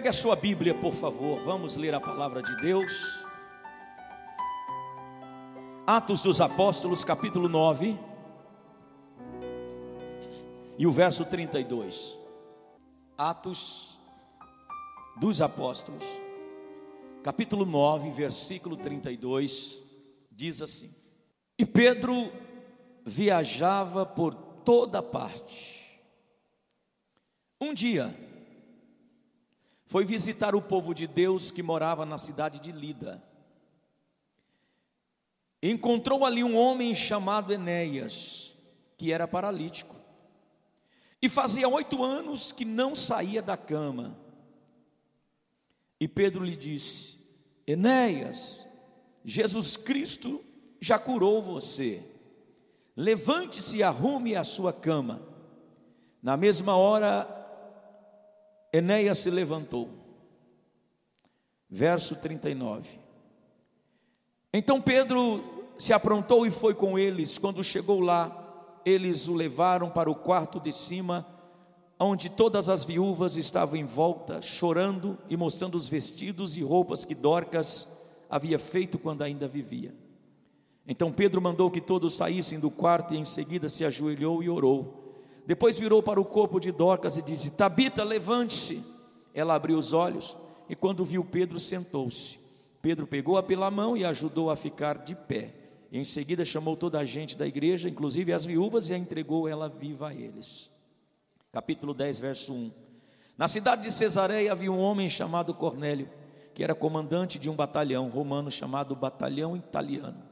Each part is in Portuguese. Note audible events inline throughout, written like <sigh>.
Pegue a sua Bíblia, por favor, vamos ler a palavra de Deus. Atos dos Apóstolos, capítulo 9, e o verso 32. Atos dos Apóstolos, capítulo 9, versículo 32, diz assim: E Pedro viajava por toda parte. Um dia, foi visitar o povo de Deus que morava na cidade de Lida. Encontrou ali um homem chamado Enéas, que era paralítico, e fazia oito anos que não saía da cama. E Pedro lhe disse: Enéas, Jesus Cristo já curou você. Levante-se e arrume a sua cama. Na mesma hora, Enéas se levantou. Verso 39. Então Pedro se aprontou e foi com eles. Quando chegou lá, eles o levaram para o quarto de cima, onde todas as viúvas estavam em volta, chorando e mostrando os vestidos e roupas que Dorcas havia feito quando ainda vivia. Então Pedro mandou que todos saíssem do quarto e em seguida se ajoelhou e orou. Depois virou para o corpo de Dorcas e disse: Tabita, levante-se. Ela abriu os olhos e, quando viu Pedro, sentou-se. Pedro pegou-a pela mão e ajudou a ficar de pé. Em seguida chamou toda a gente da igreja, inclusive as viúvas, e a entregou ela viva a eles. Capítulo 10, verso 1. Na cidade de Cesareia havia um homem chamado Cornélio, que era comandante de um batalhão romano chamado Batalhão Italiano.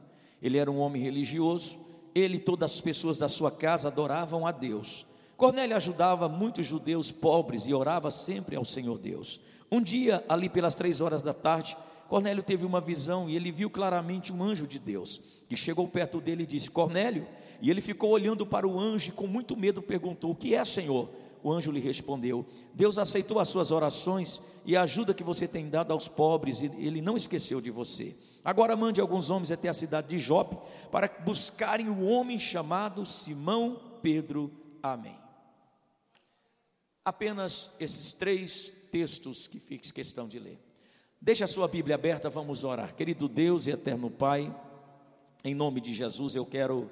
Ele era um homem religioso, ele e todas as pessoas da sua casa adoravam a Deus. Cornélio ajudava muitos judeus pobres e orava sempre ao Senhor Deus. Um dia, ali pelas três horas da tarde, Cornélio teve uma visão e ele viu claramente um anjo de Deus que chegou perto dele e disse: Cornélio. E ele ficou olhando para o anjo e com muito medo perguntou: O que é, Senhor? O anjo lhe respondeu: Deus aceitou as suas orações e a ajuda que você tem dado aos pobres, e ele não esqueceu de você. Agora mande alguns homens até a cidade de Jope para buscarem o homem chamado Simão Pedro. Amém apenas esses três textos que fiz questão de ler. Deixa a sua Bíblia aberta, vamos orar. Querido Deus e eterno Pai, em nome de Jesus eu quero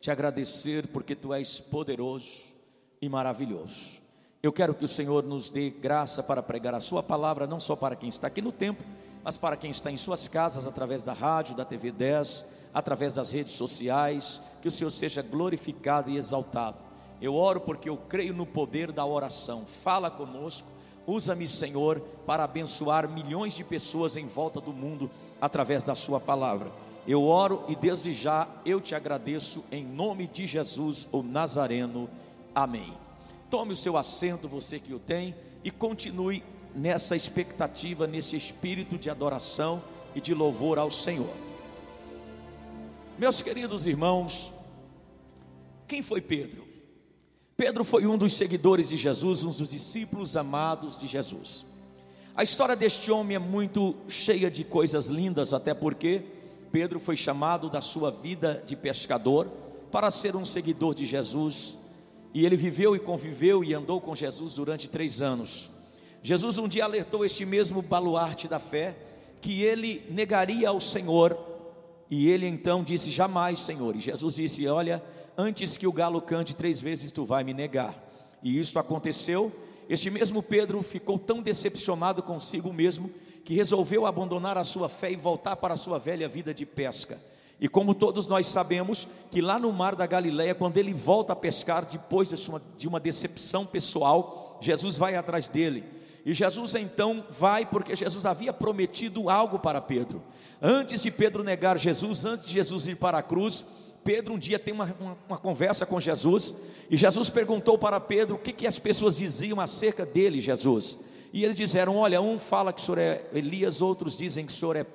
te agradecer porque tu és poderoso e maravilhoso. Eu quero que o Senhor nos dê graça para pregar a sua palavra, não só para quem está aqui no templo, mas para quem está em suas casas, através da rádio, da TV 10, através das redes sociais, que o Senhor seja glorificado e exaltado eu oro porque eu creio no poder da oração. Fala conosco, usa-me, Senhor, para abençoar milhões de pessoas em volta do mundo através da Sua palavra. Eu oro e desde já eu te agradeço em nome de Jesus, o Nazareno. Amém. Tome o seu assento, você que o tem, e continue nessa expectativa, nesse espírito de adoração e de louvor ao Senhor. Meus queridos irmãos, quem foi Pedro? Pedro foi um dos seguidores de Jesus, um dos discípulos amados de Jesus. A história deste homem é muito cheia de coisas lindas, até porque Pedro foi chamado da sua vida de pescador para ser um seguidor de Jesus, e ele viveu e conviveu e andou com Jesus durante três anos. Jesus um dia alertou este mesmo baluarte da fé que ele negaria ao Senhor, e ele então disse: Jamais, Senhor. E Jesus disse: Olha, antes que o galo cante três vezes, tu vai me negar. E isto aconteceu. Este mesmo Pedro ficou tão decepcionado consigo mesmo que resolveu abandonar a sua fé e voltar para a sua velha vida de pesca. E como todos nós sabemos, que lá no mar da Galileia, quando ele volta a pescar depois de uma, de uma decepção pessoal, Jesus vai atrás dele. E Jesus então vai, porque Jesus havia prometido algo para Pedro. Antes de Pedro negar Jesus, antes de Jesus ir para a cruz, Pedro um dia tem uma, uma, uma, conversa com Jesus, e Jesus perguntou para Pedro o que, que as pessoas diziam acerca dele, Jesus. E eles disseram: Olha, um fala que o senhor é Elias, outros dizem que o senhor é,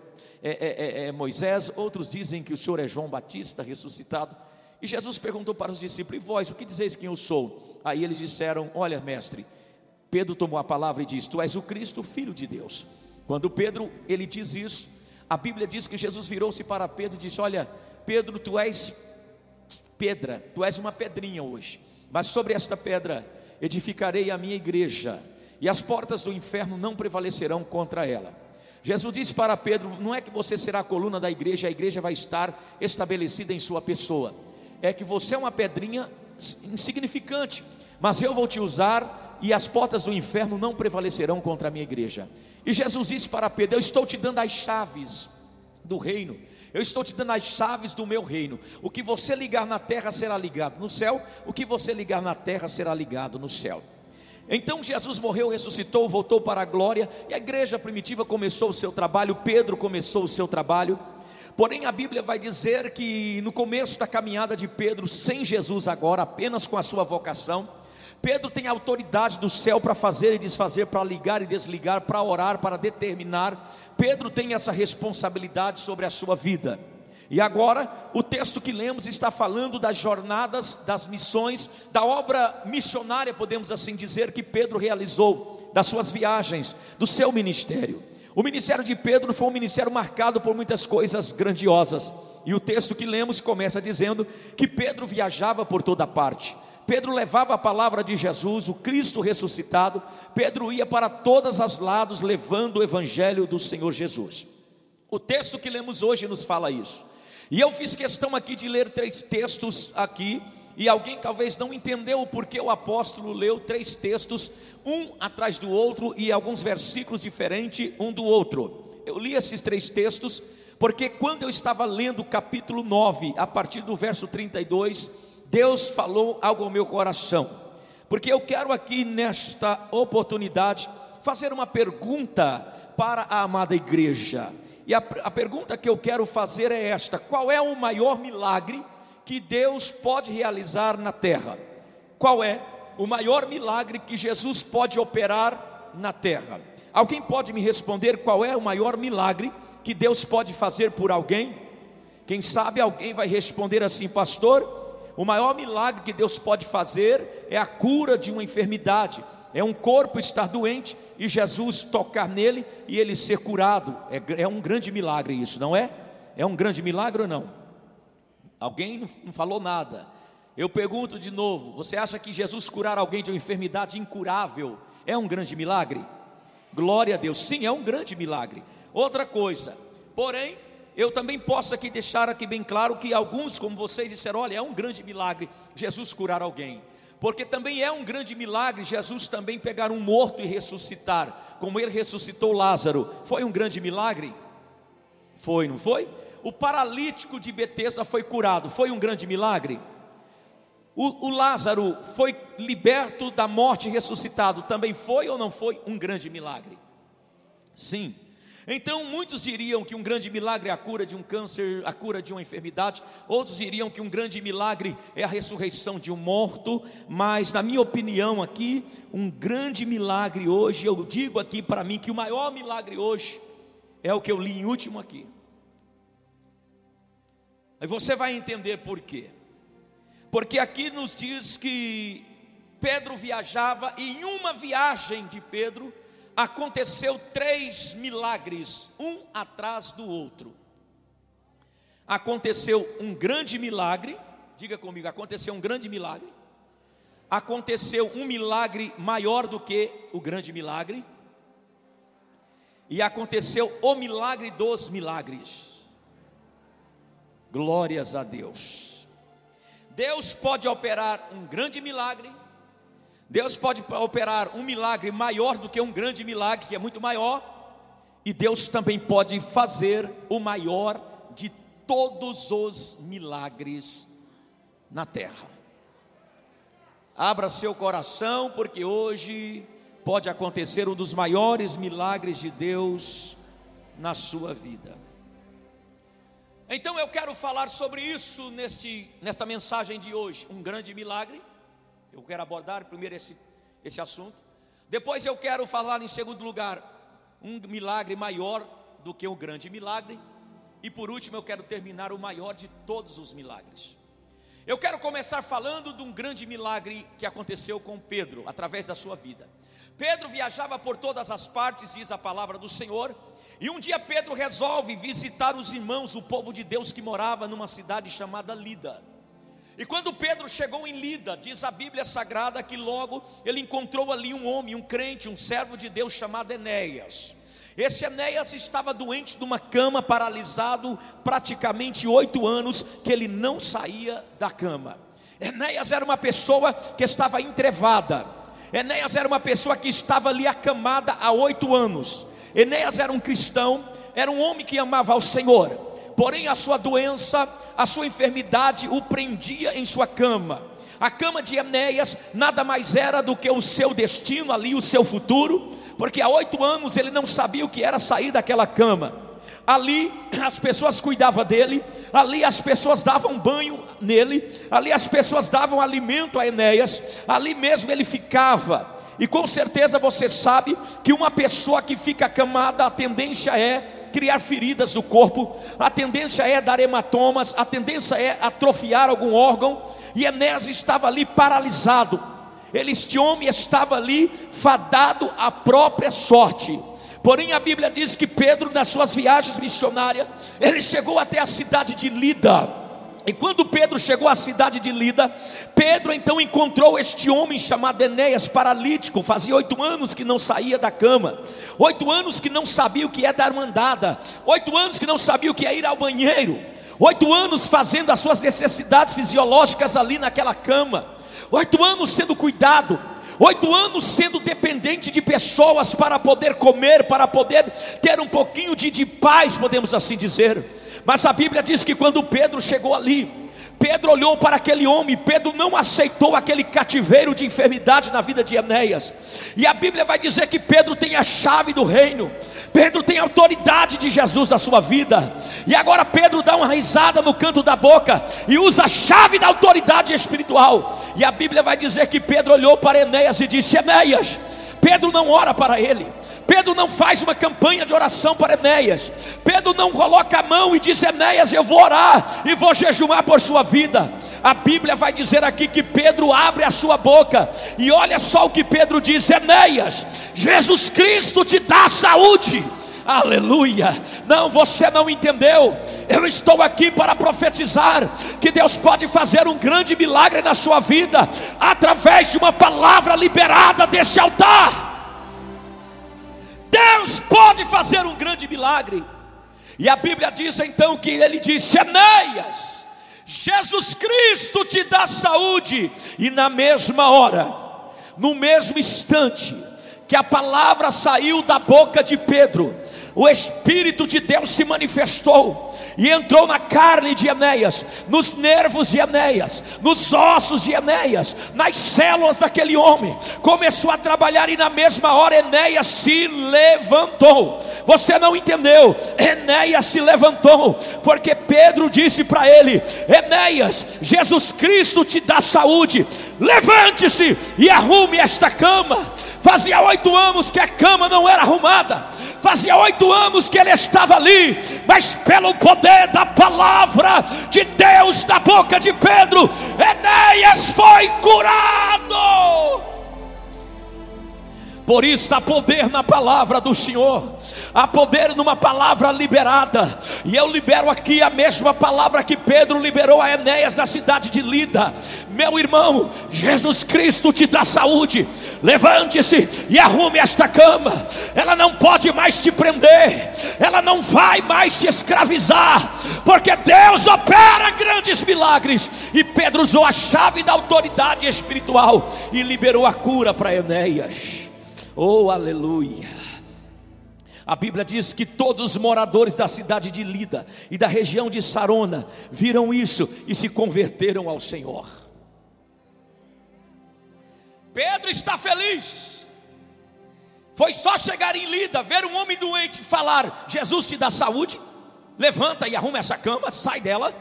é, é, é, é Moisés, outros dizem que o senhor é João Batista ressuscitado. E Jesus perguntou para os discípulos: E vós, o que dizeis quem eu sou? Aí eles disseram: Olha, mestre, Pedro tomou a palavra e disse: Tu és o Cristo, filho de Deus. Quando Pedro ele diz isso, a Bíblia diz que Jesus virou-se para Pedro e disse: Olha, Pedro, tu és pedra, tu és uma pedrinha hoje, mas sobre esta pedra edificarei a minha igreja, e as portas do inferno não prevalecerão contra ela. Jesus disse para Pedro: Não é que você será a coluna da igreja, a igreja vai estar estabelecida em sua pessoa, é que você é uma pedrinha insignificante, mas eu vou te usar e as portas do inferno não prevalecerão contra a minha igreja. E Jesus disse para Pedro: Eu estou te dando as chaves do reino. Eu estou te dando as chaves do meu reino. O que você ligar na terra será ligado no céu, o que você ligar na terra será ligado no céu. Então Jesus morreu, ressuscitou, voltou para a glória, e a igreja primitiva começou o seu trabalho, Pedro começou o seu trabalho. Porém, a Bíblia vai dizer que no começo da caminhada de Pedro, sem Jesus agora, apenas com a sua vocação, Pedro tem autoridade do céu para fazer e desfazer, para ligar e desligar, para orar, para determinar. Pedro tem essa responsabilidade sobre a sua vida. E agora, o texto que lemos está falando das jornadas, das missões, da obra missionária, podemos assim dizer, que Pedro realizou, das suas viagens, do seu ministério. O ministério de Pedro foi um ministério marcado por muitas coisas grandiosas. E o texto que lemos começa dizendo que Pedro viajava por toda parte. Pedro levava a palavra de Jesus, o Cristo ressuscitado. Pedro ia para todos os lados levando o evangelho do Senhor Jesus. O texto que lemos hoje nos fala isso. E eu fiz questão aqui de ler três textos aqui, e alguém talvez não entendeu o porquê o apóstolo leu três textos, um atrás do outro e alguns versículos diferentes um do outro. Eu li esses três textos porque quando eu estava lendo o capítulo 9, a partir do verso 32, Deus falou algo ao meu coração. Porque eu quero aqui nesta oportunidade fazer uma pergunta para a amada igreja. E a, a pergunta que eu quero fazer é esta: qual é o maior milagre que Deus pode realizar na terra? Qual é o maior milagre que Jesus pode operar na terra? Alguém pode me responder qual é o maior milagre que Deus pode fazer por alguém? Quem sabe alguém vai responder assim, pastor. O maior milagre que Deus pode fazer é a cura de uma enfermidade, é um corpo estar doente e Jesus tocar nele e ele ser curado. É, é um grande milagre isso, não é? É um grande milagre ou não? Alguém não, não falou nada. Eu pergunto de novo: você acha que Jesus curar alguém de uma enfermidade incurável é um grande milagre? Glória a Deus, sim, é um grande milagre. Outra coisa, porém, eu também posso aqui deixar aqui bem claro que alguns, como vocês disseram, olha, é um grande milagre Jesus curar alguém porque também é um grande milagre Jesus também pegar um morto e ressuscitar, como ele ressuscitou Lázaro. Foi um grande milagre? Foi, não foi? O paralítico de Betesda foi curado, foi um grande milagre? O, o Lázaro foi liberto da morte e ressuscitado, também foi ou não foi um grande milagre? Sim. Então, muitos diriam que um grande milagre é a cura de um câncer, a cura de uma enfermidade, outros diriam que um grande milagre é a ressurreição de um morto, mas, na minha opinião, aqui, um grande milagre hoje, eu digo aqui para mim que o maior milagre hoje é o que eu li em último aqui. Aí você vai entender por quê. Porque aqui nos diz que Pedro viajava, e em uma viagem de Pedro, aconteceu três milagres, um atrás do outro. Aconteceu um grande milagre, diga comigo, aconteceu um grande milagre. Aconteceu um milagre maior do que o grande milagre. E aconteceu o milagre dos milagres. Glórias a Deus. Deus pode operar um grande milagre Deus pode operar um milagre maior do que um grande milagre, que é muito maior, e Deus também pode fazer o maior de todos os milagres na terra. Abra seu coração, porque hoje pode acontecer um dos maiores milagres de Deus na sua vida. Então eu quero falar sobre isso neste, nesta mensagem de hoje, um grande milagre eu quero abordar primeiro esse, esse assunto. Depois eu quero falar em segundo lugar um milagre maior do que o grande milagre. E por último eu quero terminar o maior de todos os milagres. Eu quero começar falando de um grande milagre que aconteceu com Pedro, através da sua vida. Pedro viajava por todas as partes, diz a palavra do Senhor, e um dia Pedro resolve visitar os irmãos, o povo de Deus que morava numa cidade chamada Lida. E quando Pedro chegou em Lida, diz a Bíblia Sagrada que logo ele encontrou ali um homem, um crente, um servo de Deus chamado Enéas. Esse Enéas estava doente de uma cama, paralisado praticamente oito anos, que ele não saía da cama. Enéas era uma pessoa que estava entrevada. Enéas era uma pessoa que estava ali acamada há oito anos. Enéas era um cristão, era um homem que amava ao Senhor. Porém, a sua doença, a sua enfermidade o prendia em sua cama. A cama de Enéas nada mais era do que o seu destino ali, o seu futuro, porque há oito anos ele não sabia o que era sair daquela cama. Ali <clears throat> as pessoas cuidavam dele, ali as pessoas davam banho nele, ali as pessoas davam alimento a Enéas, ali mesmo ele ficava. E com certeza você sabe que uma pessoa que fica acamada, a tendência é criar feridas no corpo, a tendência é dar hematomas, a tendência é atrofiar algum órgão, e Enéas estava ali paralisado. Este homem estava ali fadado à própria sorte. Porém, a Bíblia diz que Pedro, nas suas viagens missionárias, ele chegou até a cidade de Lida. E quando Pedro chegou à cidade de Lida, Pedro então encontrou este homem chamado Enéas, paralítico, fazia oito anos que não saía da cama, oito anos que não sabia o que é dar mandada, oito anos que não sabia o que é ir ao banheiro, oito anos fazendo as suas necessidades fisiológicas ali naquela cama, oito anos sendo cuidado, oito anos sendo dependente de pessoas para poder comer, para poder ter um pouquinho de, de paz, podemos assim dizer. Mas a Bíblia diz que quando Pedro chegou ali, Pedro olhou para aquele homem, Pedro não aceitou aquele cativeiro de enfermidade na vida de Enéas. E a Bíblia vai dizer que Pedro tem a chave do reino. Pedro tem a autoridade de Jesus na sua vida. E agora Pedro dá uma risada no canto da boca e usa a chave da autoridade espiritual. E a Bíblia vai dizer que Pedro olhou para Enéas e disse: Enéas, Pedro não ora para ele. Pedro não faz uma campanha de oração para Enéas. Pedro não coloca a mão e diz: Enéas, eu vou orar e vou jejuar por sua vida. A Bíblia vai dizer aqui que Pedro abre a sua boca e olha só o que Pedro diz: Enéas, Jesus Cristo te dá saúde. Aleluia. Não, você não entendeu. Eu estou aqui para profetizar que Deus pode fazer um grande milagre na sua vida através de uma palavra liberada desse altar. Deus pode fazer um grande milagre. E a Bíblia diz então que ele disse: Enéas, Jesus Cristo te dá saúde, e na mesma hora, no mesmo instante, que a palavra saiu da boca de Pedro, o Espírito de Deus se manifestou e entrou na carne de Enéas, nos nervos de Enéas, nos ossos de Enéas, nas células daquele homem. Começou a trabalhar e na mesma hora Enéas se levantou. Você não entendeu? Enéas se levantou, porque Pedro disse para ele: Enéas, Jesus Cristo te dá saúde. Levante-se e arrume esta cama. Fazia oito anos que a cama não era arrumada. Fazia oito anos que ele estava ali, mas pelo poder da palavra de Deus da boca de Pedro, Enéas foi curado. Por isso há poder na palavra do Senhor, há poder numa palavra liberada, e eu libero aqui a mesma palavra que Pedro liberou a Enéas na cidade de Lida. Meu irmão, Jesus Cristo te dá saúde. Levante-se e arrume esta cama. Ela não pode mais te prender, ela não vai mais te escravizar, porque Deus opera grandes milagres. E Pedro usou a chave da autoridade espiritual e liberou a cura para Enéas. Oh, aleluia. A Bíblia diz que todos os moradores da cidade de Lida e da região de Sarona viram isso e se converteram ao Senhor. Pedro está feliz. Foi só chegar em Lida, ver um homem doente falar: Jesus te dá saúde, levanta e arruma essa cama, sai dela.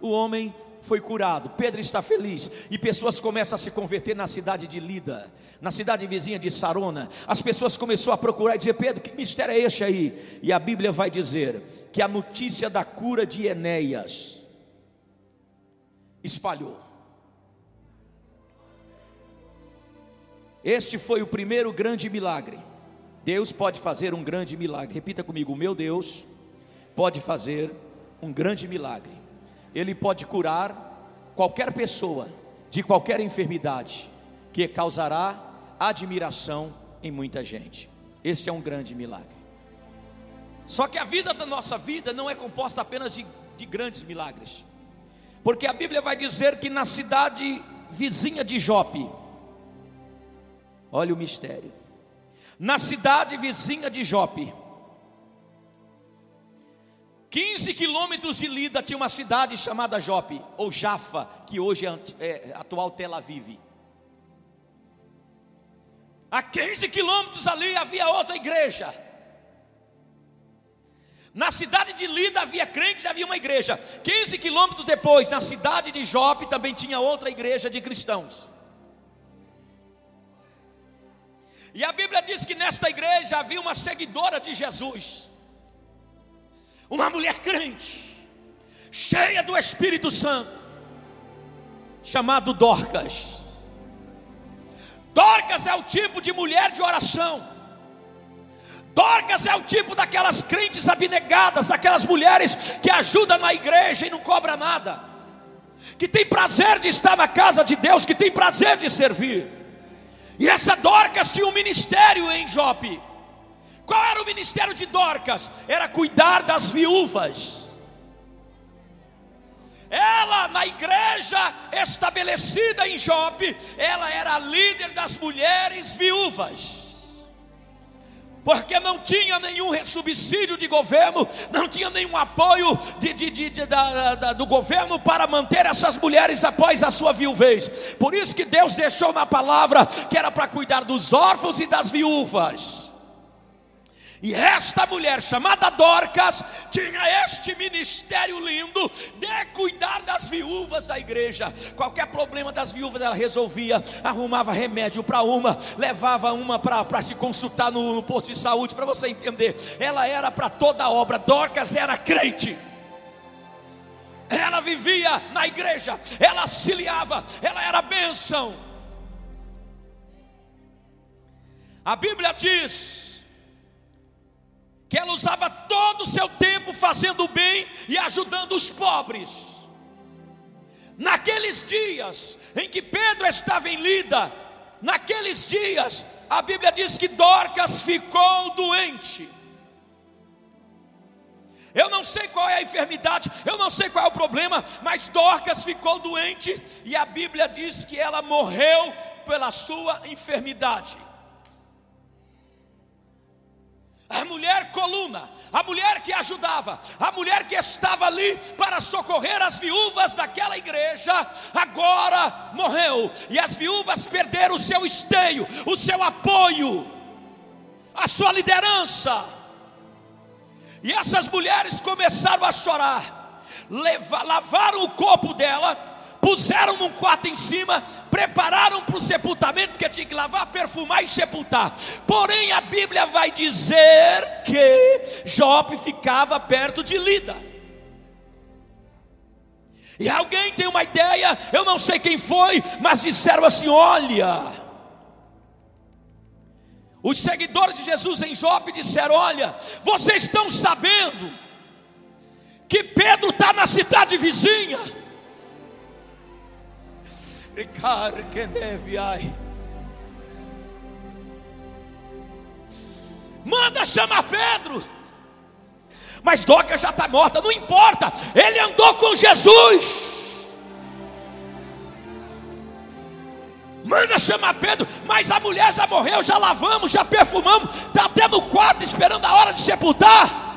O homem foi curado. Pedro está feliz e pessoas começam a se converter na cidade de Lida, na cidade vizinha de Sarona. As pessoas começaram a procurar e dizer: Pedro, que mistério é este aí? E a Bíblia vai dizer que a notícia da cura de Enéas espalhou. Este foi o primeiro grande milagre. Deus pode fazer um grande milagre. Repita comigo: meu Deus pode fazer um grande milagre. Ele pode curar qualquer pessoa de qualquer enfermidade que causará admiração em muita gente. Esse é um grande milagre. Só que a vida da nossa vida não é composta apenas de, de grandes milagres, porque a Bíblia vai dizer que na cidade vizinha de Jope, olha o mistério, na cidade vizinha de Jope, 15 quilômetros de Lida tinha uma cidade chamada Jope, ou Jafa, que hoje é, é atual Tel Aviv. A 15 quilômetros ali havia outra igreja. Na cidade de Lida havia crentes e havia uma igreja. 15 quilômetros depois, na cidade de Jope, também tinha outra igreja de cristãos. E a Bíblia diz que nesta igreja havia uma seguidora de Jesus, uma mulher crente, cheia do Espírito Santo, chamado Dorcas. Dorcas é o tipo de mulher de oração. Dorcas é o tipo daquelas crentes abnegadas, daquelas mulheres que ajudam na igreja e não cobra nada, que tem prazer de estar na casa de Deus, que tem prazer de servir. E essa Dorcas tinha um ministério em Jope. Qual era o ministério de Dorcas? Era cuidar das viúvas. Ela, na igreja estabelecida em Jope, ela era a líder das mulheres viúvas porque não tinha nenhum subsídio de governo, não tinha nenhum apoio de, de, de, da, da, do governo para manter essas mulheres após a sua viuvez. Por isso que Deus deixou na palavra que era para cuidar dos órfãos e das viúvas. E esta mulher chamada Dorcas tinha este ministério lindo de cuidar das viúvas da igreja. Qualquer problema das viúvas ela resolvia, arrumava remédio para uma, levava uma para se consultar no, no posto de saúde, para você entender. Ela era para toda a obra. Dorcas era crente. Ela vivia na igreja, ela auxiliava, ela era bênção. A Bíblia diz que ela usava todo o seu tempo fazendo o bem e ajudando os pobres. Naqueles dias em que Pedro estava em Lida, naqueles dias, a Bíblia diz que Dorcas ficou doente. Eu não sei qual é a enfermidade, eu não sei qual é o problema, mas Dorcas ficou doente e a Bíblia diz que ela morreu pela sua enfermidade a mulher coluna, a mulher que ajudava, a mulher que estava ali para socorrer as viúvas daquela igreja, agora morreu, e as viúvas perderam o seu esteio, o seu apoio, a sua liderança, e essas mulheres começaram a chorar, lavaram o corpo dela, puseram num quarto em cima, prepararam para o sepultamento, porque tinha que lavar, perfumar e sepultar. Porém, a Bíblia vai dizer que Jope ficava perto de Lida. E alguém tem uma ideia, eu não sei quem foi, mas disseram assim: olha, os seguidores de Jesus em Jope disseram: olha, vocês estão sabendo que Pedro está na cidade vizinha. Manda chamar Pedro. Mas Doca já está morta, não importa. Ele andou com Jesus. Manda chamar Pedro, mas a mulher já morreu, já lavamos, já perfumamos, está até no quarto esperando a hora de sepultar.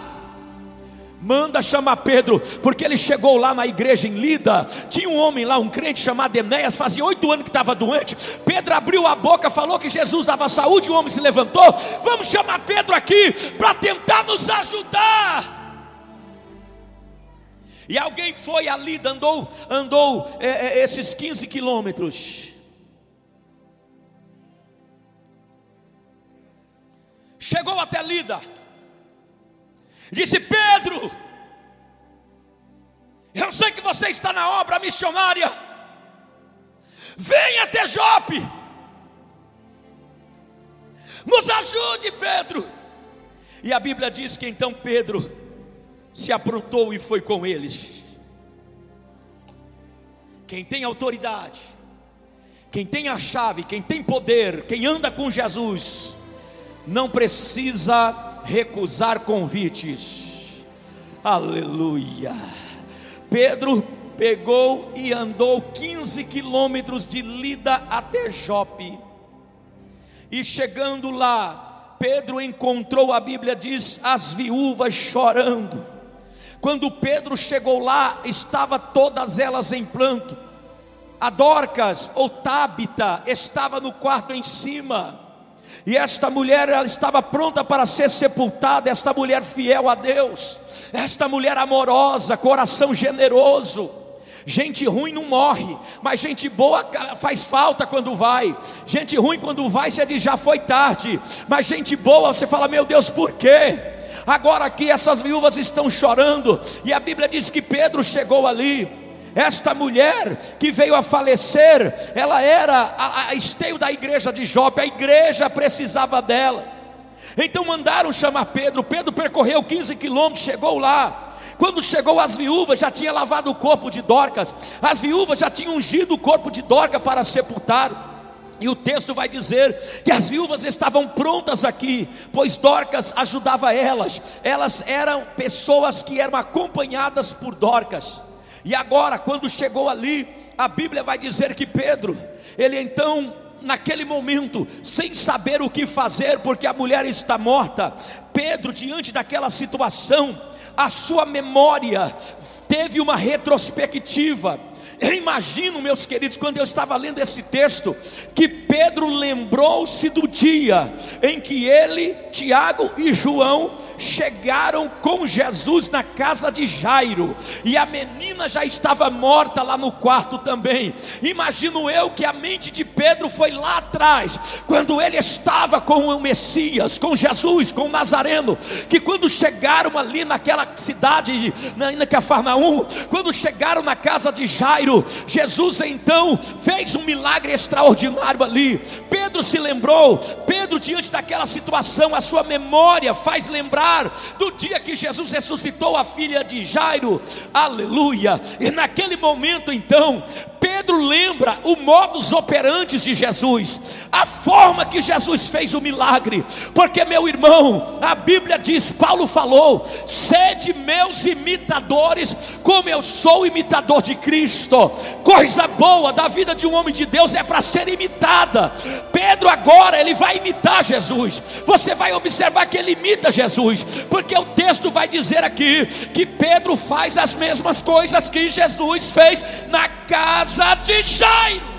Manda chamar Pedro, porque ele chegou lá na igreja em Lida. Tinha um homem lá, um crente chamado Enéas, fazia oito anos que estava doente. Pedro abriu a boca, falou que Jesus dava saúde. O homem se levantou. Vamos chamar Pedro aqui para tentar nos ajudar. E alguém foi a Lida, andou, andou é, é, esses 15 quilômetros. Chegou até Lida disse: Pedro, eu sei que você está na obra missionária, venha até Jope, nos ajude, Pedro. E a Bíblia diz que então Pedro se aprontou e foi com eles. quem tem autoridade, quem tem a chave, quem tem poder, quem anda com Jesus, não precisa recusar convites. Aleluia. Pedro pegou e andou 15 quilômetros de Lida até Jope. E chegando lá, Pedro encontrou, a Bíblia diz, as viúvas chorando. Quando Pedro chegou lá, estava todas elas em pranto. A Dorcas ou Tábita estava no quarto em cima. E esta mulher ela estava pronta para ser sepultada, esta mulher fiel a Deus, esta mulher amorosa, coração generoso. Gente ruim não morre, mas gente boa faz falta quando vai. Gente ruim quando vai, você diz já foi tarde. Mas gente boa, você fala, meu Deus, por quê? Agora aqui essas viúvas estão chorando, e a Bíblia diz que Pedro chegou ali. Esta mulher que veio a falecer, ela era a, a esteio da igreja de Jope, a igreja precisava dela. Então mandaram chamar Pedro. Pedro percorreu 15 quilômetros, chegou lá. Quando chegou as viúvas, já tinha lavado o corpo de Dorcas, as viúvas já tinham ungido o corpo de Dorcas para sepultar. E o texto vai dizer que as viúvas estavam prontas aqui, pois Dorcas ajudava elas, elas eram pessoas que eram acompanhadas por Dorcas. E agora, quando chegou ali, a Bíblia vai dizer que Pedro, ele então naquele momento, sem saber o que fazer, porque a mulher está morta, Pedro, diante daquela situação, a sua memória teve uma retrospectiva. Eu imagino, meus queridos, quando eu estava lendo esse texto, que Pedro lembrou-se do dia em que ele, Tiago e João chegaram com Jesus na casa de Jairo, e a menina já estava morta lá no quarto também. Imagino eu que a mente de Pedro foi lá atrás, quando ele estava com o Messias, com Jesus, com o Nazareno, que quando chegaram ali naquela cidade, na Cafarnaum, quando chegaram na casa de Jairo, Jesus então fez um milagre extraordinário ali. Pedro se lembrou, Pedro, diante daquela situação, a sua memória faz lembrar lembrar do dia que Jesus ressuscitou a filha de Jairo, aleluia. E naquele momento, então, Pedro lembra o modus operandi de Jesus, a forma que Jesus fez o milagre, porque meu irmão, a Bíblia diz, Paulo falou: sede meus imitadores, como eu sou imitador de Cristo. Coisa boa da vida de um homem de Deus é para ser imitada. Pedro agora ele vai imitar Jesus. Você vai observar que ele imita Jesus, porque o texto vai dizer aqui que Pedro faz as mesmas coisas que Jesus fez na casa de Jairo.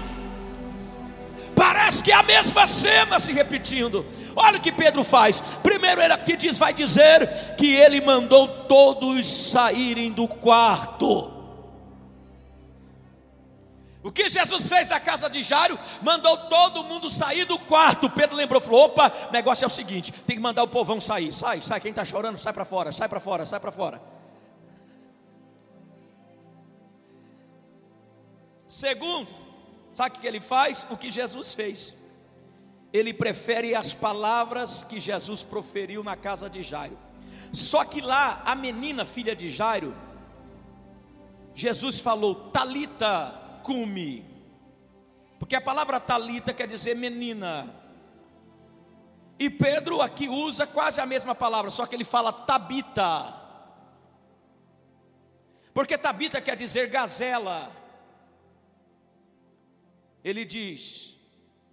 Parece que é a mesma cena se repetindo. Olha o que Pedro faz. Primeiro ele aqui diz, vai dizer que ele mandou todos saírem do quarto. O que Jesus fez na casa de Jairo? Mandou todo mundo sair do quarto. Pedro lembrou, falou: opa, negócio é o seguinte: tem que mandar o povão sair. Sai, sai, quem está chorando, sai para fora, sai para fora, sai para fora. Segundo, sabe o que ele faz? O que Jesus fez. Ele prefere as palavras que Jesus proferiu na casa de Jairo. Só que lá, a menina, filha de Jairo, Jesus falou: Talita cumi. Porque a palavra talita quer dizer menina. E Pedro aqui usa quase a mesma palavra, só que ele fala tabita. Porque tabita quer dizer gazela ele diz: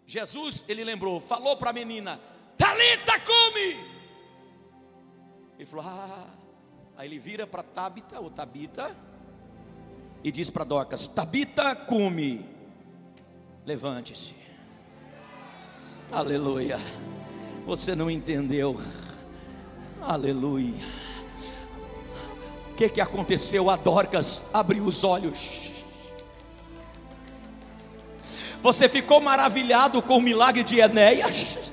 Jesus, ele lembrou, falou para a menina: Talita, come. Ele falou: Ah. Aí ele vira para Tabita, ou Tabita, e diz para Docas: Tabita, come. Levante-se. Aleluia. Você não entendeu. Aleluia. O que, que aconteceu? A Dorcas abriu os olhos. Você ficou maravilhado com o milagre de Enéas?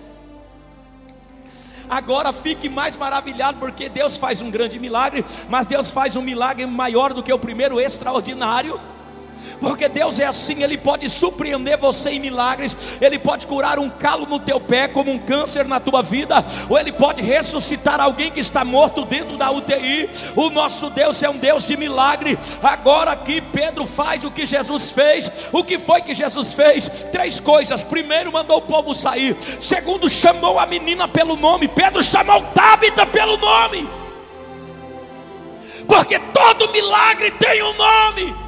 Agora fique mais maravilhado, porque Deus faz um grande milagre, mas Deus faz um milagre maior do que o primeiro extraordinário. Porque Deus é assim, Ele pode surpreender você em milagres, Ele pode curar um calo no teu pé, como um câncer na tua vida, ou Ele pode ressuscitar alguém que está morto dentro da UTI. O nosso Deus é um Deus de milagre. Agora aqui Pedro faz o que Jesus fez. O que foi que Jesus fez? Três coisas. Primeiro, mandou o povo sair. Segundo, chamou a menina pelo nome. Pedro chamou Tabita pelo nome. Porque todo milagre tem um nome.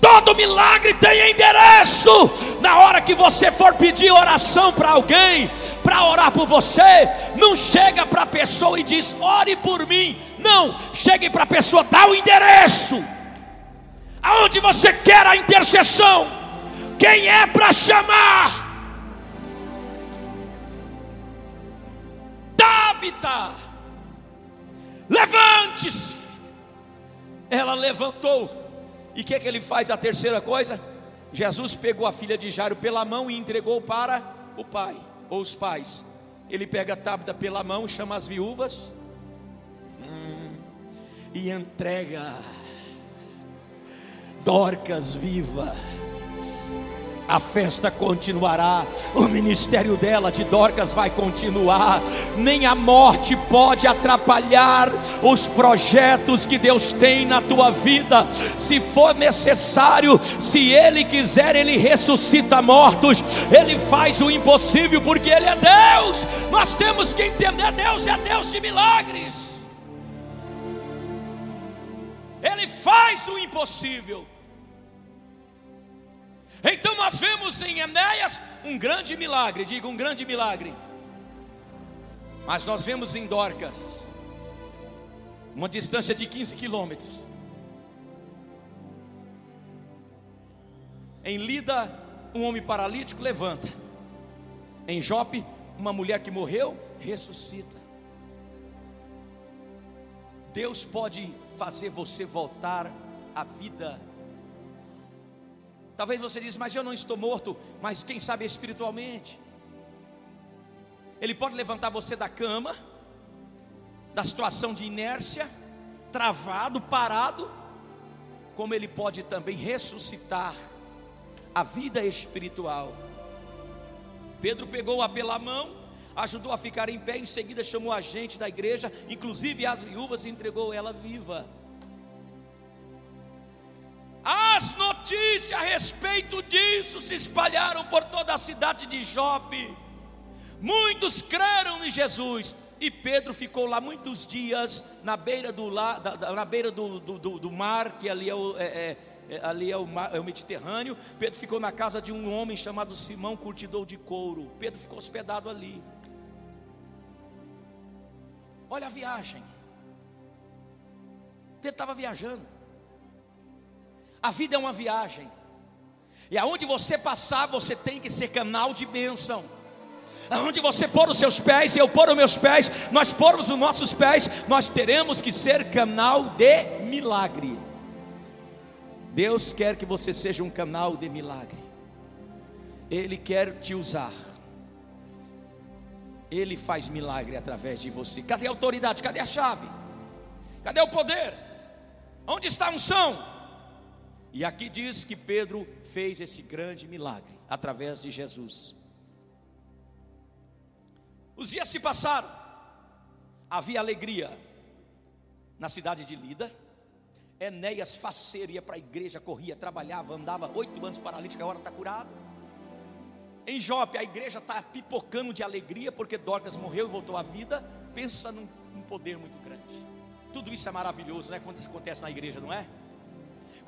Todo milagre tem endereço. Na hora que você for pedir oração para alguém, para orar por você, não chega para a pessoa e diz: ore por mim. Não, chegue para a pessoa, dá o endereço. Aonde você quer a intercessão? Quem é para chamar? Tabita, levante-se. Ela levantou e o que, é que ele faz? A terceira coisa: Jesus pegou a filha de Jairo pela mão e entregou para o pai, ou os pais. Ele pega a tábua pela mão, chama as viúvas hum, e entrega Dorcas viva a festa continuará, o ministério dela de Dorcas vai continuar, nem a morte pode atrapalhar os projetos que Deus tem na tua vida. Se for necessário, se Ele quiser, Ele ressuscita mortos, Ele faz o impossível, porque Ele é Deus. Nós temos que entender: Deus é Deus de milagres, Ele faz o impossível. Então nós vemos em Enéas um grande milagre, diga um grande milagre. Mas nós vemos em Dorcas, uma distância de 15 quilômetros. Em Lida, um homem paralítico levanta. Em Jope, uma mulher que morreu ressuscita. Deus pode fazer você voltar à vida Talvez você diz, mas eu não estou morto, mas quem sabe espiritualmente. Ele pode levantar você da cama, da situação de inércia, travado, parado, como ele pode também ressuscitar a vida espiritual. Pedro pegou-a pela mão, ajudou a ficar em pé, em seguida chamou a gente da igreja, inclusive as viúvas, e entregou ela viva. As notícias a respeito disso se espalharam por toda a cidade de Jope. Muitos creram em Jesus. E Pedro ficou lá muitos dias na beira do, na beira do, do, do mar, que ali é o, é, é, é, ali é o, mar, é o Mediterrâneo. Pedro ficou na casa de um homem chamado Simão, curtidor de couro. Pedro ficou hospedado ali. Olha a viagem. Pedro estava viajando. A vida é uma viagem. E aonde você passar, você tem que ser canal de bênção. Aonde você pôr os seus pés, eu pôr os meus pés, nós pormos os nossos pés, nós teremos que ser canal de milagre. Deus quer que você seja um canal de milagre. Ele quer te usar. Ele faz milagre através de você. Cadê a autoridade? Cadê a chave? Cadê o poder? Onde está a unção? E aqui diz que Pedro fez esse grande milagre através de Jesus. Os dias se passaram, havia alegria na cidade de Lida. Enéas faceiro ia para a igreja, corria, trabalhava, andava oito anos paralítico, agora está curado. Em Jope, a igreja está pipocando de alegria porque Dorcas morreu e voltou à vida. Pensa num, num poder muito grande. Tudo isso é maravilhoso, né? Quando isso acontece na igreja, não é?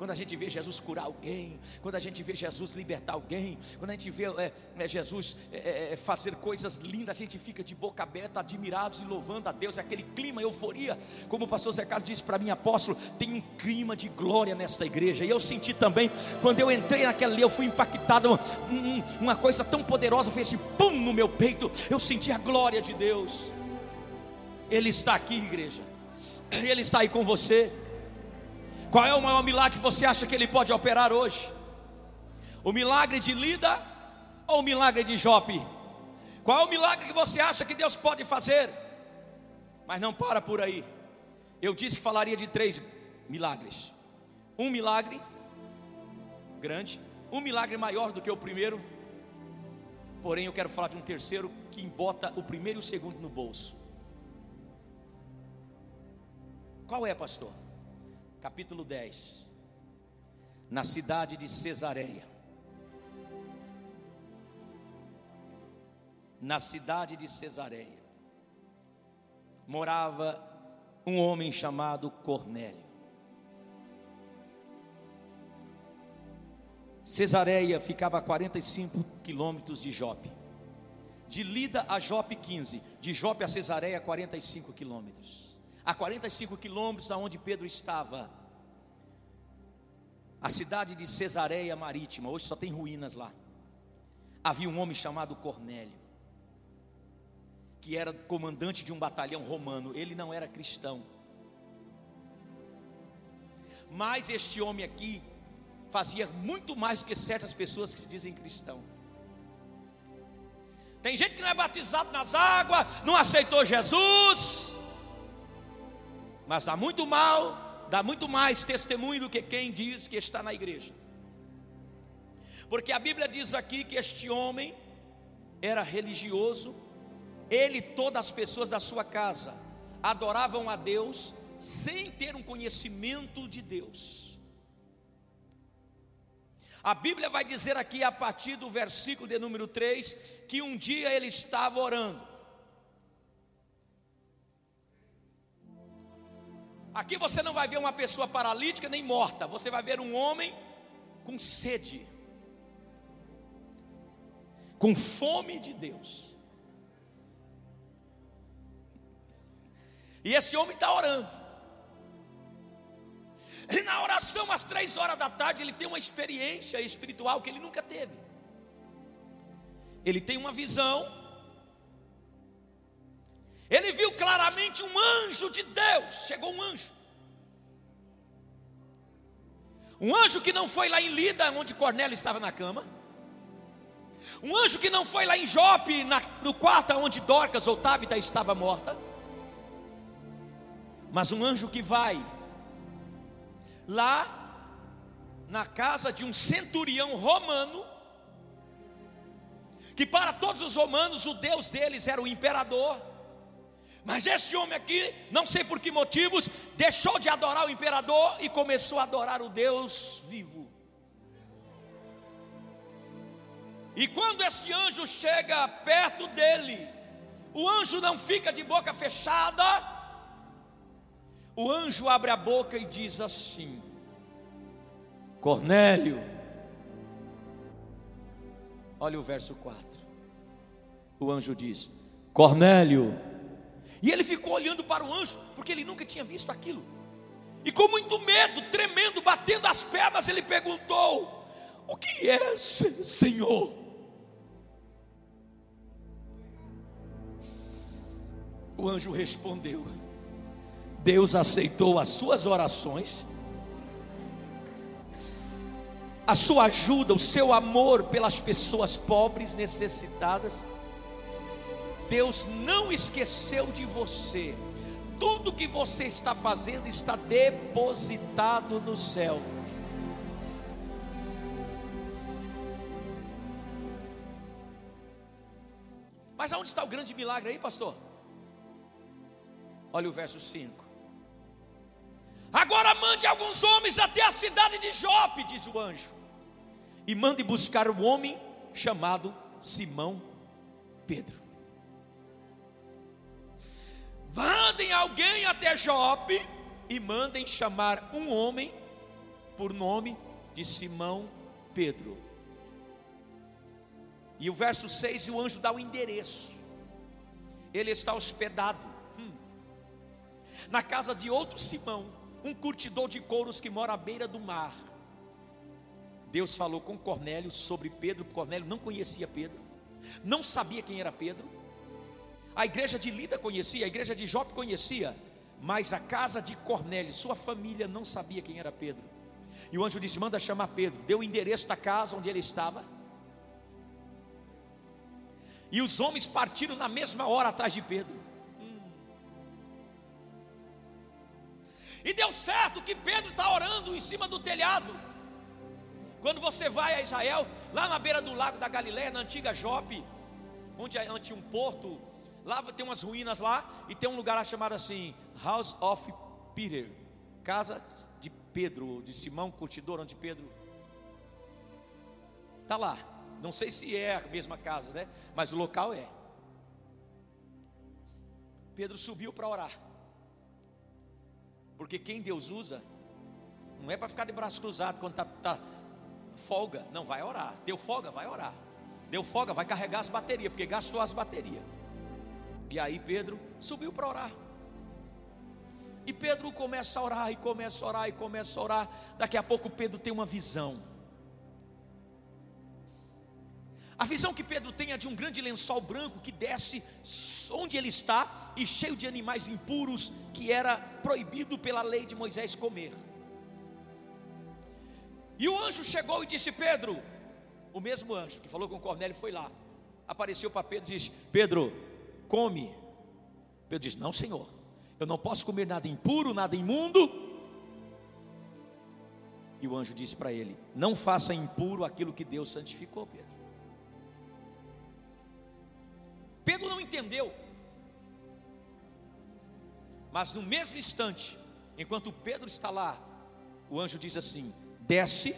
Quando a gente vê Jesus curar alguém, quando a gente vê Jesus libertar alguém, quando a gente vê é, é, Jesus é, é, é, fazer coisas lindas, a gente fica de boca aberta, admirados e louvando a Deus, é aquele clima, euforia, como o pastor Zé Carlos disse para mim, apóstolo, tem um clima de glória nesta igreja, e eu senti também, quando eu entrei naquela ali, eu fui impactado, um, uma coisa tão poderosa, fez assim, pum, no meu peito, eu senti a glória de Deus, Ele está aqui igreja, Ele está aí com você, qual é o maior milagre que você acha que ele pode operar hoje? O milagre de Lida ou o milagre de Jope? Qual é o milagre que você acha que Deus pode fazer? Mas não para por aí. Eu disse que falaria de três milagres. Um milagre grande, um milagre maior do que o primeiro. Porém, eu quero falar de um terceiro que bota o primeiro e o segundo no bolso. Qual é, pastor? Capítulo 10. Na cidade de Cesareia. Na cidade de Cesareia. Morava um homem chamado Cornélio. Cesareia ficava a 45 quilômetros de Jope. De Lida a Jope 15, de Jope a Cesareia 45 quilômetros. A 45 quilômetros da onde Pedro estava, a cidade de Cesareia Marítima, hoje só tem ruínas lá. Havia um homem chamado Cornélio, que era comandante de um batalhão romano, ele não era cristão. Mas este homem aqui fazia muito mais do que certas pessoas que se dizem cristão. Tem gente que não é batizado nas águas, não aceitou Jesus, mas dá muito mal, dá muito mais testemunho do que quem diz que está na igreja. Porque a Bíblia diz aqui que este homem era religioso, ele e todas as pessoas da sua casa adoravam a Deus sem ter um conhecimento de Deus. A Bíblia vai dizer aqui, a partir do versículo de número 3, que um dia ele estava orando. Aqui você não vai ver uma pessoa paralítica nem morta, você vai ver um homem com sede, com fome de Deus. E esse homem está orando. E na oração, às três horas da tarde, ele tem uma experiência espiritual que ele nunca teve. Ele tem uma visão. Ele viu claramente um anjo de Deus. Chegou um anjo. Um anjo que não foi lá em Lida, onde Cornélio estava na cama. Um anjo que não foi lá em Jope, na, no quarto onde Dorcas ou Tabita estava morta. Mas um anjo que vai lá na casa de um centurião romano, que para todos os romanos o Deus deles era o imperador. Mas este homem aqui, não sei por que motivos, deixou de adorar o imperador e começou a adorar o Deus vivo. E quando este anjo chega perto dele, o anjo não fica de boca fechada, o anjo abre a boca e diz assim: Cornélio, olha o verso 4. O anjo diz: Cornélio. E ele ficou olhando para o anjo, porque ele nunca tinha visto aquilo. E com muito medo, tremendo, batendo as pernas, ele perguntou: O que é, Senhor? O anjo respondeu: Deus aceitou as suas orações, a sua ajuda, o seu amor pelas pessoas pobres, necessitadas. Deus não esqueceu de você. Tudo que você está fazendo está depositado no céu. Mas aonde está o grande milagre aí, pastor? Olha o verso 5. Agora mande alguns homens até a cidade de Jope, diz o anjo, e mande buscar o homem chamado Simão Pedro. Mandem alguém até Jope e mandem chamar um homem por nome de Simão Pedro. E o verso 6, o anjo dá o endereço. Ele está hospedado hum, na casa de outro Simão um curtidor de couros que mora à beira do mar. Deus falou com Cornélio sobre Pedro, Cornélio não conhecia Pedro, não sabia quem era Pedro. A igreja de Lida conhecia, a igreja de Jope conhecia, mas a casa de Cornélio, sua família não sabia quem era Pedro. E o anjo disse: Manda chamar Pedro. Deu o endereço da casa onde ele estava. E os homens partiram na mesma hora atrás de Pedro. E deu certo que Pedro está orando em cima do telhado. Quando você vai a Israel, lá na beira do lago da Galileia, na antiga Jope, onde tinha um porto, lá tem umas ruínas lá, e tem um lugar lá chamado assim, House of Peter, casa de Pedro, de Simão Curtidor, onde Pedro está lá. Não sei se é a mesma casa, né? Mas o local é. Pedro subiu para orar. Porque quem Deus usa, não é para ficar de braço cruzado quando está tá folga. Não, vai orar. Deu folga, vai orar. Deu folga, vai carregar as baterias, porque gastou as baterias. E aí Pedro subiu para orar. E Pedro começa a orar, e começa a orar, e começa a orar. Daqui a pouco Pedro tem uma visão. A visão que Pedro tem é de um grande lençol branco que desce onde ele está e cheio de animais impuros que era proibido pela lei de Moisés comer. E o anjo chegou e disse: Pedro, o mesmo anjo que falou com Cornélio foi lá, apareceu para Pedro e disse: Pedro, come. Pedro disse: Não, Senhor, eu não posso comer nada impuro, nada imundo. E o anjo disse para ele: Não faça impuro aquilo que Deus santificou, Pedro. Pedro não entendeu. Mas no mesmo instante, enquanto Pedro está lá, o anjo diz assim: desce,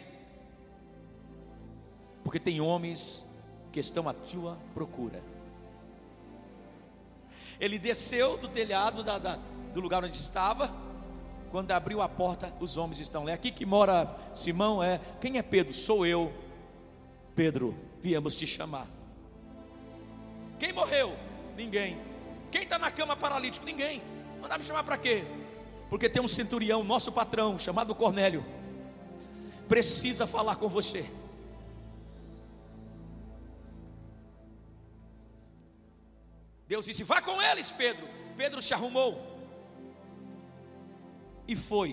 porque tem homens que estão à tua procura. Ele desceu do telhado da, da, do lugar onde estava. Quando abriu a porta, os homens estão lá. É aqui que mora Simão é. Quem é Pedro? Sou eu. Pedro, viemos te chamar. Quem morreu? Ninguém. Quem está na cama paralítico? Ninguém. Mandar me chamar para quê? Porque tem um centurião, nosso patrão, chamado Cornélio. Precisa falar com você. Deus disse: Vá com eles, Pedro. Pedro se arrumou e foi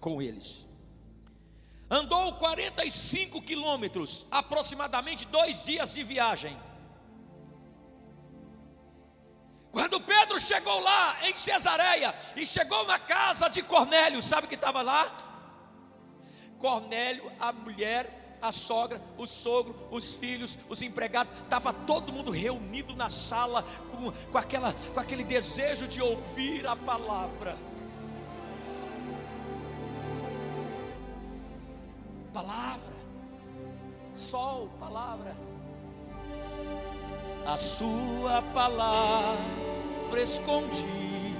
com eles. Andou 45 quilômetros, aproximadamente dois dias de viagem. Quando Pedro chegou lá em Cesareia e chegou na casa de Cornélio, sabe o que estava lá? Cornélio, a mulher, a sogra, o sogro, os filhos, os empregados, estava todo mundo reunido na sala com, com, aquela, com aquele desejo de ouvir a palavra. Palavra, sol, palavra. A sua palavra escondi,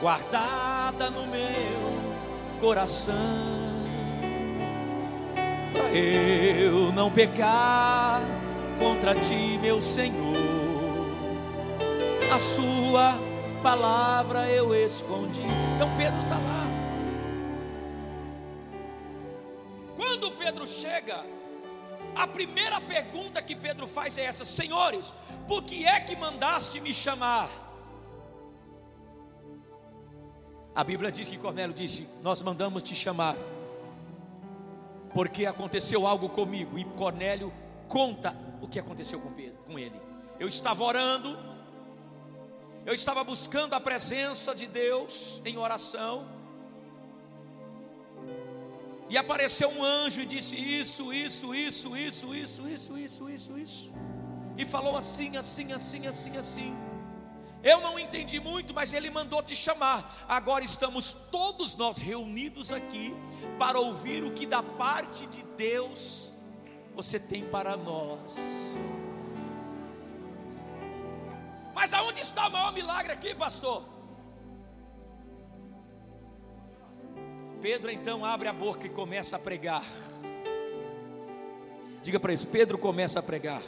guardada no meu coração, para eu não pecar contra ti, meu Senhor. A sua palavra eu escondi. Então Pedro está lá. Quando Pedro chega, a primeira pergunta que Pedro faz é essa: Senhores, por que é que mandaste me chamar? A Bíblia diz que Cornélio disse: Nós mandamos te chamar, porque aconteceu algo comigo. E Cornélio conta o que aconteceu com, Pedro, com ele. Eu estava orando, eu estava buscando a presença de Deus em oração, e apareceu um anjo e disse isso, isso, isso, isso, isso, isso, isso, isso, isso. E falou assim, assim, assim, assim, assim. Eu não entendi muito, mas ele mandou te chamar. Agora estamos todos nós reunidos aqui para ouvir o que da parte de Deus você tem para nós. Mas aonde está o maior milagre aqui, pastor? Pedro então abre a boca e começa a pregar. Diga para eles: Pedro começa a pregar.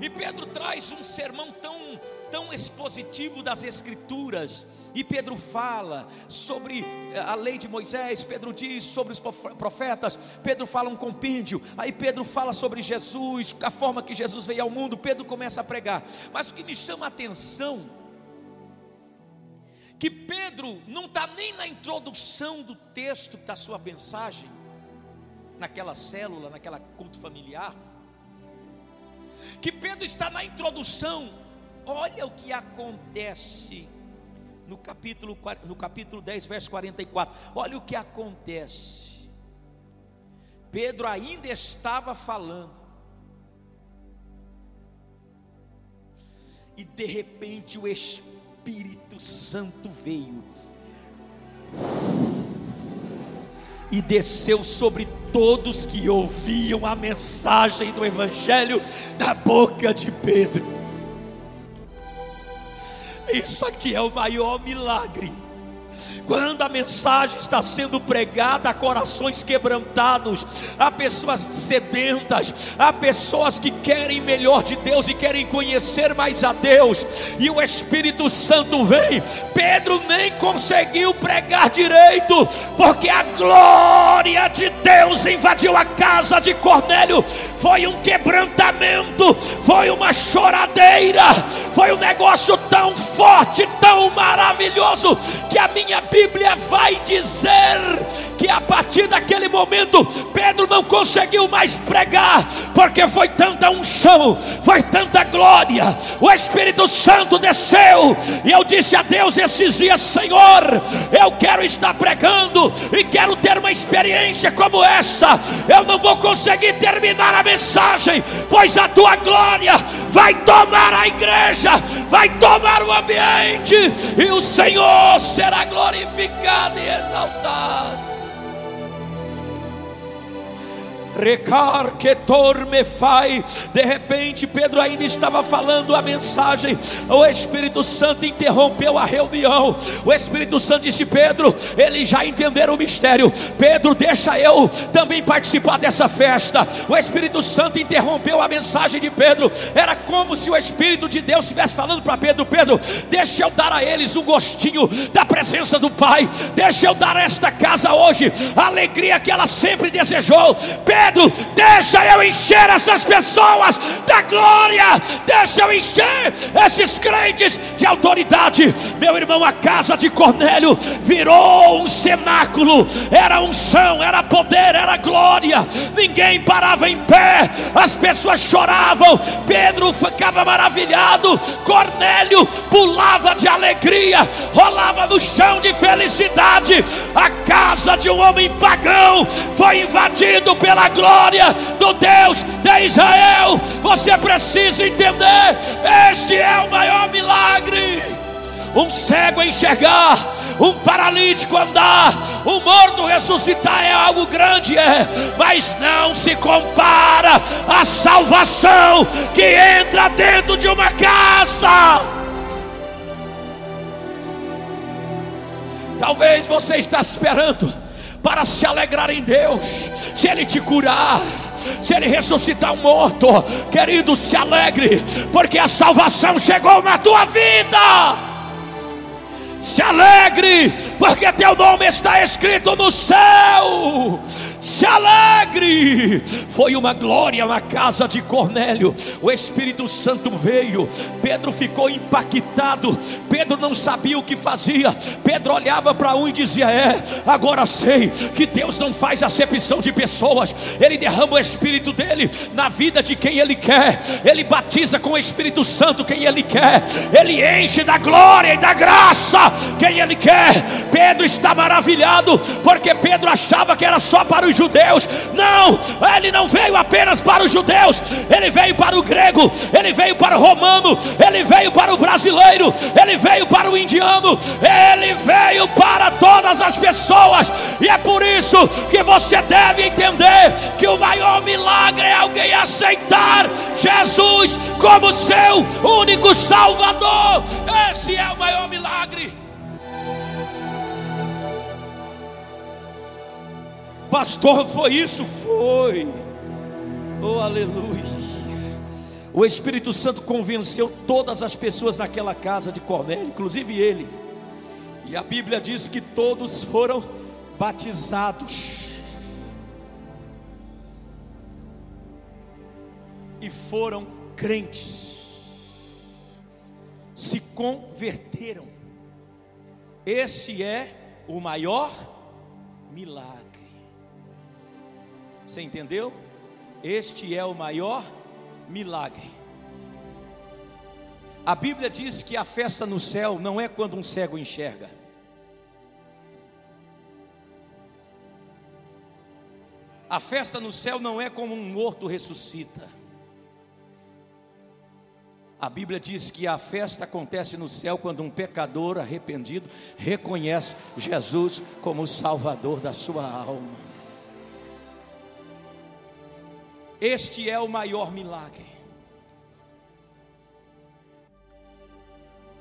E Pedro traz um sermão tão, tão expositivo das Escrituras. E Pedro fala sobre eh, a lei de Moisés, Pedro diz sobre os profetas, Pedro fala um compêndio, aí Pedro fala sobre Jesus, a forma que Jesus veio ao mundo, Pedro começa a pregar. Mas o que me chama a atenção que Pedro não está nem na introdução do texto da sua mensagem, naquela célula, naquela culto familiar, que Pedro está na introdução. Olha o que acontece no capítulo, no capítulo 10, verso 44. Olha o que acontece. Pedro ainda estava falando. E de repente o Espírito Santo veio e desceu sobre todos que ouviam a mensagem do Evangelho da boca de Pedro. Isso aqui é o maior milagre quando a mensagem está sendo pregada a corações quebrantados, a pessoas sedentas, a pessoas que querem melhor de Deus e querem conhecer mais a Deus, e o Espírito Santo vem. Pedro nem conseguiu pregar direito, porque a glória de Deus invadiu a casa de Cornélio. Foi um quebrantamento, foi uma choradeira, foi um negócio tão forte, tão maravilhoso, que a minha Bíblia vai dizer que a partir daquele momento Pedro não conseguiu mais pregar, porque foi tanta unção, foi tanta glória, o Espírito Santo desceu, e eu disse a Deus esses dias: Senhor, eu quero estar pregando e quero ter uma experiência como essa. Eu não vou conseguir terminar a mensagem, pois a tua glória vai tomar a igreja, vai tomar o ambiente, e o Senhor será glorificado e exaltado. Recar que torme fai. De repente, Pedro ainda estava falando a mensagem. O Espírito Santo interrompeu a reunião. O Espírito Santo disse: Pedro, eles já entenderam o mistério. Pedro, deixa eu também participar dessa festa. O Espírito Santo interrompeu a mensagem de Pedro. Era como se o Espírito de Deus estivesse falando para Pedro: Pedro, deixa eu dar a eles o gostinho da presença do Pai. Deixa eu dar a esta casa hoje a alegria que ela sempre desejou. Pedro, medo, deixa eu encher essas pessoas da glória, deixa eu encher esses crentes de autoridade. Meu irmão, a casa de Cornélio virou um cenáculo, era unção, era poder, era glória, ninguém parava em pé, as pessoas choravam, Pedro ficava maravilhado, Cornélio pulava de alegria, rolava no chão de felicidade. A casa de um homem pagão foi invadido pela glória do Deus de Israel. Você precisa entender: este é o maior milagre. Um cego enxergar, um paralítico andar, um morto ressuscitar é algo grande, é, mas não se compara à salvação que entra dentro de uma casa. Talvez você está esperando para se alegrar em Deus, se Ele te curar, se Ele ressuscitar um morto, querido, se alegre, porque a salvação chegou na tua vida. Se alegre, porque teu nome está escrito no céu se alegre. Foi uma glória na casa de Cornélio. O Espírito Santo veio. Pedro ficou impactado. Pedro não sabia o que fazia. Pedro olhava para um e dizia: É, agora sei que Deus não faz acepção de pessoas. Ele derrama o Espírito dele na vida de quem ele quer. Ele batiza com o Espírito Santo quem ele quer. Ele enche da glória e da graça quem ele quer. Pedro está maravilhado porque Pedro achava que era só para os os judeus. Não, ele não veio apenas para os judeus, ele veio para o grego, ele veio para o romano, ele veio para o brasileiro, ele veio para o indiano, ele veio para todas as pessoas. E é por isso que você deve entender que o maior milagre é alguém aceitar Jesus como seu único Salvador. Esse é o maior milagre. Pastor, foi isso? Foi. Oh, aleluia. O Espírito Santo convenceu todas as pessoas naquela casa de Cornélio, inclusive ele. E a Bíblia diz que todos foram batizados. E foram crentes. Se converteram. Esse é o maior milagre. Você entendeu? Este é o maior milagre. A Bíblia diz que a festa no céu não é quando um cego enxerga. A festa no céu não é como um morto ressuscita. A Bíblia diz que a festa acontece no céu quando um pecador arrependido reconhece Jesus como o Salvador da sua alma. Este é o maior milagre.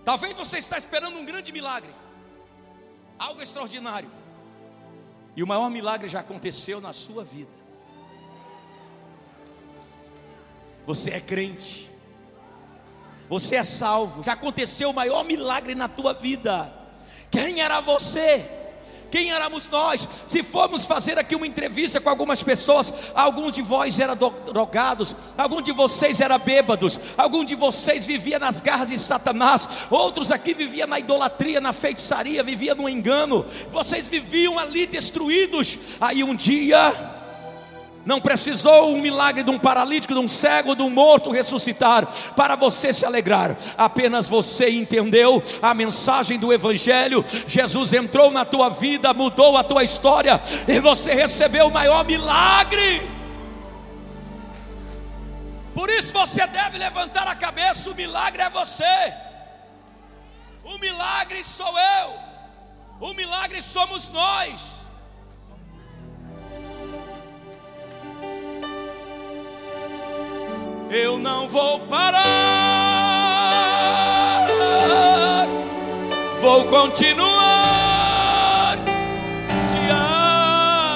Talvez você está esperando um grande milagre, algo extraordinário. E o maior milagre já aconteceu na sua vida. Você é crente. Você é salvo. Já aconteceu o maior milagre na tua vida. Quem era você? Quem éramos nós? Se formos fazer aqui uma entrevista com algumas pessoas, alguns de vós eram drogados, alguns de vocês eram bêbados, alguns de vocês vivia nas garras de Satanás, outros aqui viviam na idolatria, na feitiçaria, viviam no engano. Vocês viviam ali destruídos. Aí um dia não precisou um milagre de um paralítico, de um cego, de um morto ressuscitar para você se alegrar. Apenas você entendeu a mensagem do Evangelho. Jesus entrou na tua vida, mudou a tua história e você recebeu o maior milagre. Por isso você deve levantar a cabeça. O milagre é você. O milagre sou eu. O milagre somos nós. Eu não vou parar, vou continuar te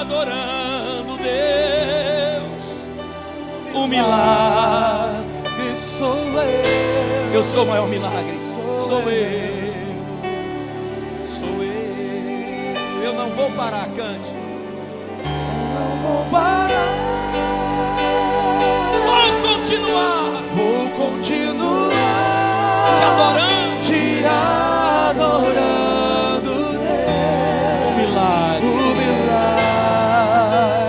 adorando, Deus. O milagre sou eu, eu sou o maior milagre, sou eu, sou eu. Eu não vou parar, cante. Eu não vou parar continuar. Vou continuar te adorando, te adorando, Deus. O milagre, o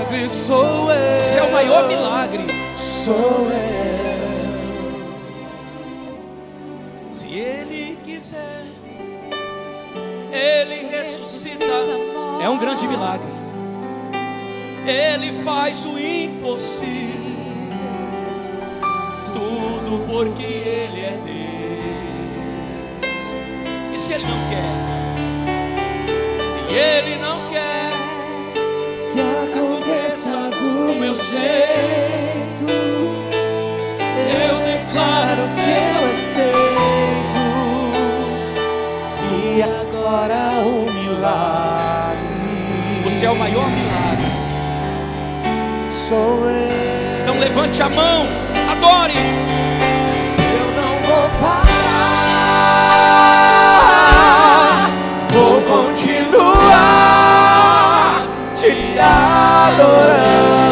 milagre sou eu. Esse é o maior milagre. Sou eu. Se Ele quiser, Ele ressuscita. É um grande milagre. Ele faz o impossível tudo porque Ele é Deus. E se Ele não quer? Se Ele não quer, que aconteça do meu jeito. Eu declaro que eu aceito. E agora o milagre. Você é o maior milagre. Sou eu. Então levante a mão adore. Te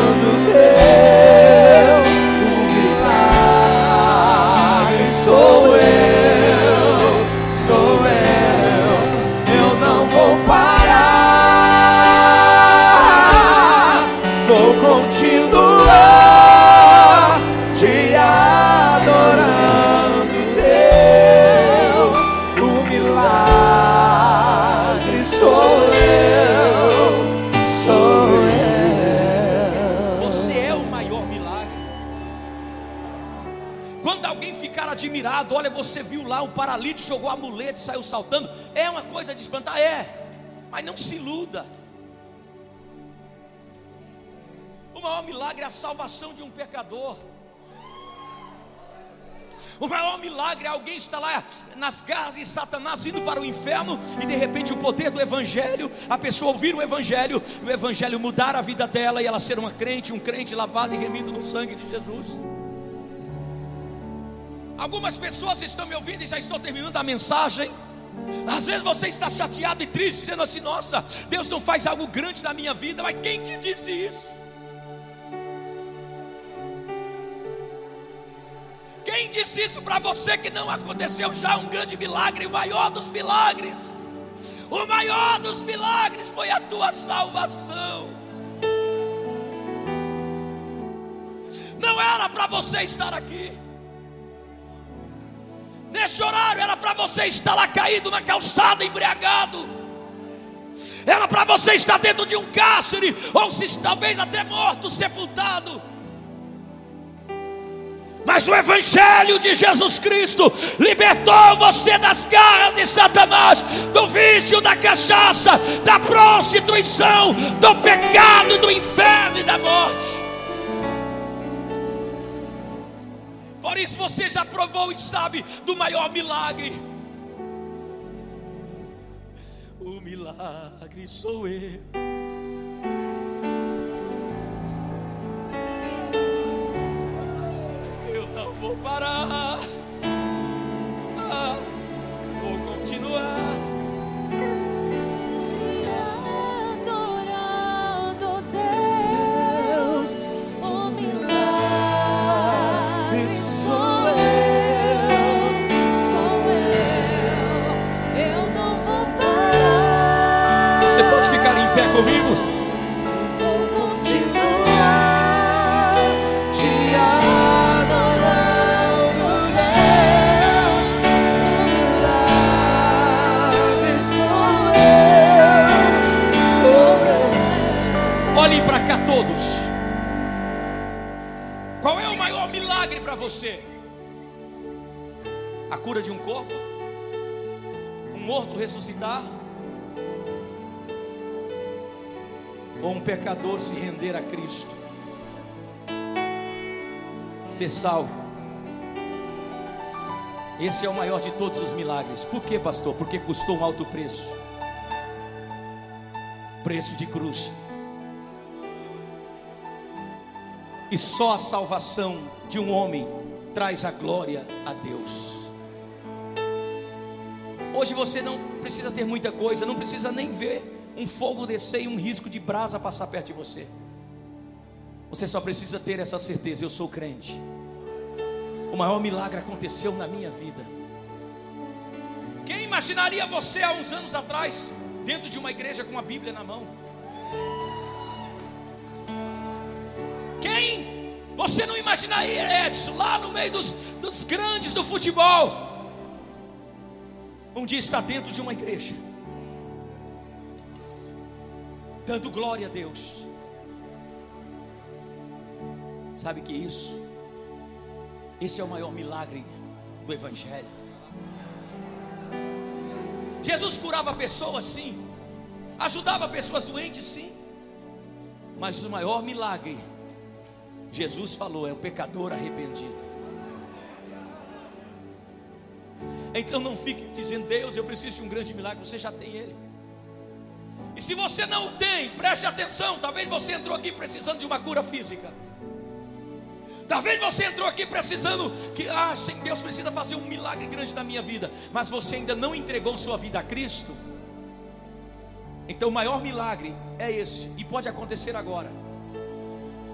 o paralítico, jogou a muleta e saiu saltando. É uma coisa de espantar? É. Mas não se iluda. O maior milagre é a salvação de um pecador. O maior milagre é alguém estar lá nas garras de Satanás indo para o inferno e de repente o poder do Evangelho, a pessoa ouvir o Evangelho, o Evangelho mudar a vida dela e ela ser uma crente, um crente lavado e remido no sangue de Jesus. Algumas pessoas estão me ouvindo e já estou terminando a mensagem. Às vezes você está chateado e triste, dizendo assim: Nossa, Deus não faz algo grande na minha vida, mas quem te disse isso? Quem disse isso para você que não aconteceu já um grande milagre, o maior dos milagres? O maior dos milagres foi a tua salvação. Não era para você estar aqui. Neste horário era para você estar lá caído na calçada, embriagado. Era para você estar dentro de um cárcere, ou se talvez até morto, sepultado. Mas o Evangelho de Jesus Cristo libertou você das garras de Satanás, do vício, da cachaça, da prostituição, do pecado, do inferno e da morte. Por isso você já provou e sabe do maior milagre. O milagre sou eu. vou parar, ah, vou continuar. Você? A cura de um corpo? Um morto ressuscitar? Ou um pecador se render a Cristo? Ser salvo? Esse é o maior de todos os milagres. Por que, pastor? Porque custou um alto preço preço de cruz. E só a salvação de um homem traz a glória a Deus. Hoje você não precisa ter muita coisa, não precisa nem ver um fogo descer e um risco de brasa passar perto de você. Você só precisa ter essa certeza: eu sou crente. O maior milagre aconteceu na minha vida. Quem imaginaria você há uns anos atrás, dentro de uma igreja com a Bíblia na mão? Quem? Você não imaginaria, Edson, lá no meio dos, dos grandes do futebol. Um dia está dentro de uma igreja, dando glória a Deus. Sabe que isso? Esse é o maior milagre do Evangelho. Jesus curava pessoas, sim, ajudava pessoas doentes, sim, mas o maior milagre Jesus falou: é o pecador arrependido. Então não fique dizendo, Deus, eu preciso de um grande milagre, você já tem ele. E se você não tem, preste atenção, talvez você entrou aqui precisando de uma cura física. Talvez você entrou aqui precisando que, ah, sem Deus precisa fazer um milagre grande na minha vida, mas você ainda não entregou sua vida a Cristo. Então o maior milagre é esse, e pode acontecer agora.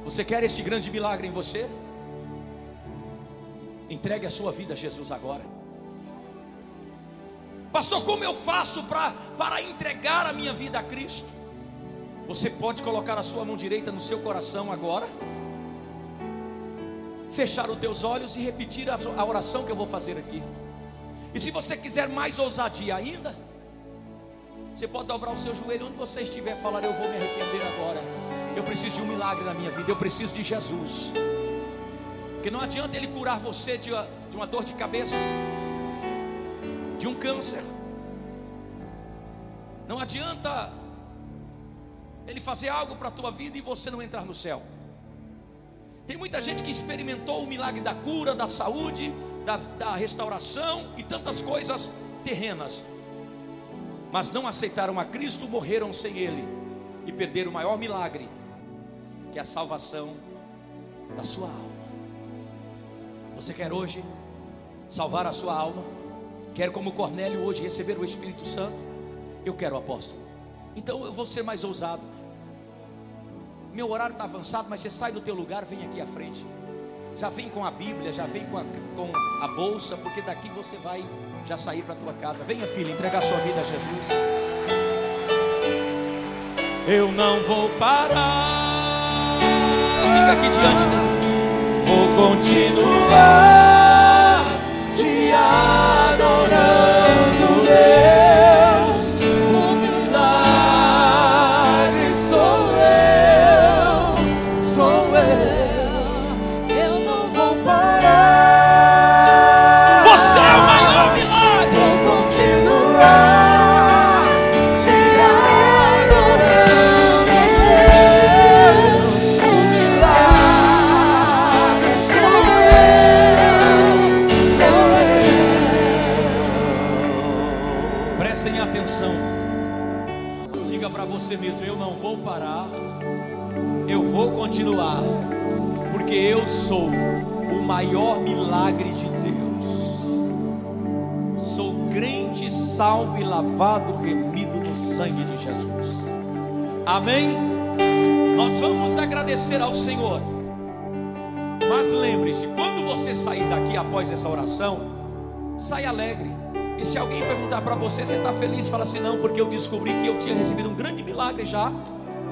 Você quer este grande milagre em você? Entregue a sua vida a Jesus agora. Pastor, como eu faço pra, para entregar a minha vida a Cristo? Você pode colocar a sua mão direita no seu coração agora, fechar os teus olhos e repetir a, a oração que eu vou fazer aqui. E se você quiser mais ousadia ainda, você pode dobrar o seu joelho onde você estiver e falar: Eu vou me arrepender agora. Eu preciso de um milagre na minha vida. Eu preciso de Jesus. Porque não adianta ele curar você de uma, de uma dor de cabeça, de um câncer. Não adianta ele fazer algo para a tua vida e você não entrar no céu. Tem muita gente que experimentou o milagre da cura, da saúde, da, da restauração e tantas coisas terrenas, mas não aceitaram a Cristo, morreram sem Ele e perderam o maior milagre, que é a salvação da sua alma. Você quer hoje salvar a sua alma? Quer como Cornélio hoje receber o Espírito Santo? Eu quero, apóstolo. Então eu vou ser mais ousado. Meu horário está avançado, mas você sai do teu lugar, vem aqui à frente. Já vem com a Bíblia, já vem com a, com a bolsa, porque daqui você vai já sair para a tua casa. Venha, filho, entregar sua vida a Jesus. Eu não vou parar. Fica aqui diante. Vou continuar salvo e lavado, remido no sangue de Jesus. Amém? Nós vamos agradecer ao Senhor. Mas lembre-se, quando você sair daqui após essa oração, sai alegre. E se alguém perguntar para você, você está feliz? Fala assim, não, porque eu descobri que eu tinha recebido um grande milagre já.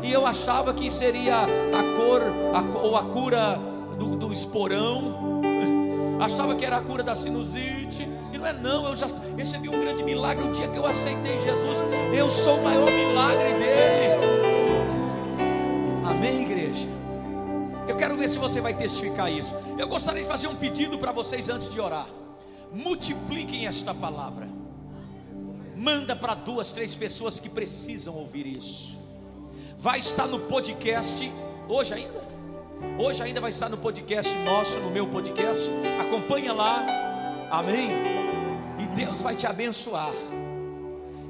E eu achava que seria a cor, a, ou a cura do, do esporão. <laughs> Achava que era a cura da sinusite. Não é não, eu já recebi um grande milagre o dia que eu aceitei Jesus. Eu sou o maior milagre dele. Amém, igreja? Eu quero ver se você vai testificar isso. Eu gostaria de fazer um pedido para vocês antes de orar. Multipliquem esta palavra. Manda para duas, três pessoas que precisam ouvir isso. Vai estar no podcast hoje ainda? Hoje ainda vai estar no podcast nosso, no meu podcast. Acompanha lá. Amém. Deus vai te abençoar.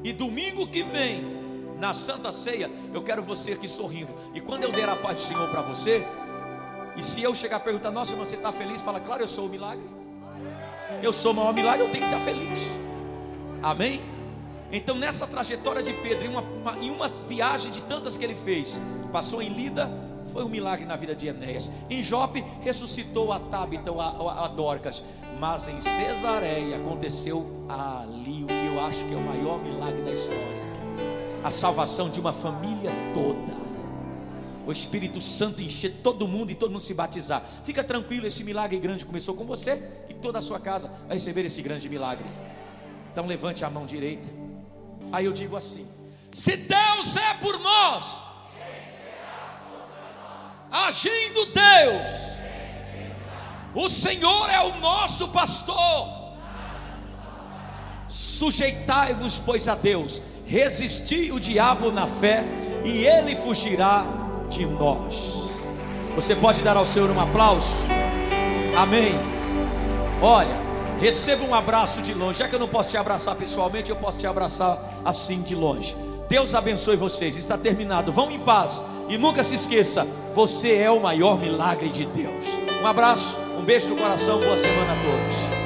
E domingo que vem, na Santa Ceia, eu quero você aqui sorrindo. E quando eu der a paz do Senhor para você, e se eu chegar a perguntar, nossa irmã, você está feliz? Fala, claro, eu sou o milagre. Eu sou o maior milagre, eu tenho que estar feliz. Amém? Então, nessa trajetória de Pedro, em uma, uma- em uma viagem de tantas que ele fez, passou em Lida, foi um milagre na vida de Enéas. Em Jope, ressuscitou a Tabita, a, a, a Dorcas. Mas em Cesareia aconteceu ali o que eu acho que é o maior milagre da história: a salvação de uma família toda o Espírito Santo encher todo mundo e todo mundo se batizar. Fica tranquilo, esse milagre grande começou com você e toda a sua casa vai receber esse grande milagre. Então levante a mão direita. Aí eu digo assim: se Deus é por nós, agindo Deus, o Senhor é o nosso pastor. Sujeitai-vos, pois, a Deus, resisti o diabo na fé, e ele fugirá de nós. Você pode dar ao Senhor um aplauso? Amém. Olha, receba um abraço de longe. Já que eu não posso te abraçar pessoalmente, eu posso te abraçar assim de longe. Deus abençoe vocês. Está terminado. Vão em paz e nunca se esqueça: você é o maior milagre de Deus. Um abraço, um beijo no coração. Boa semana a todos.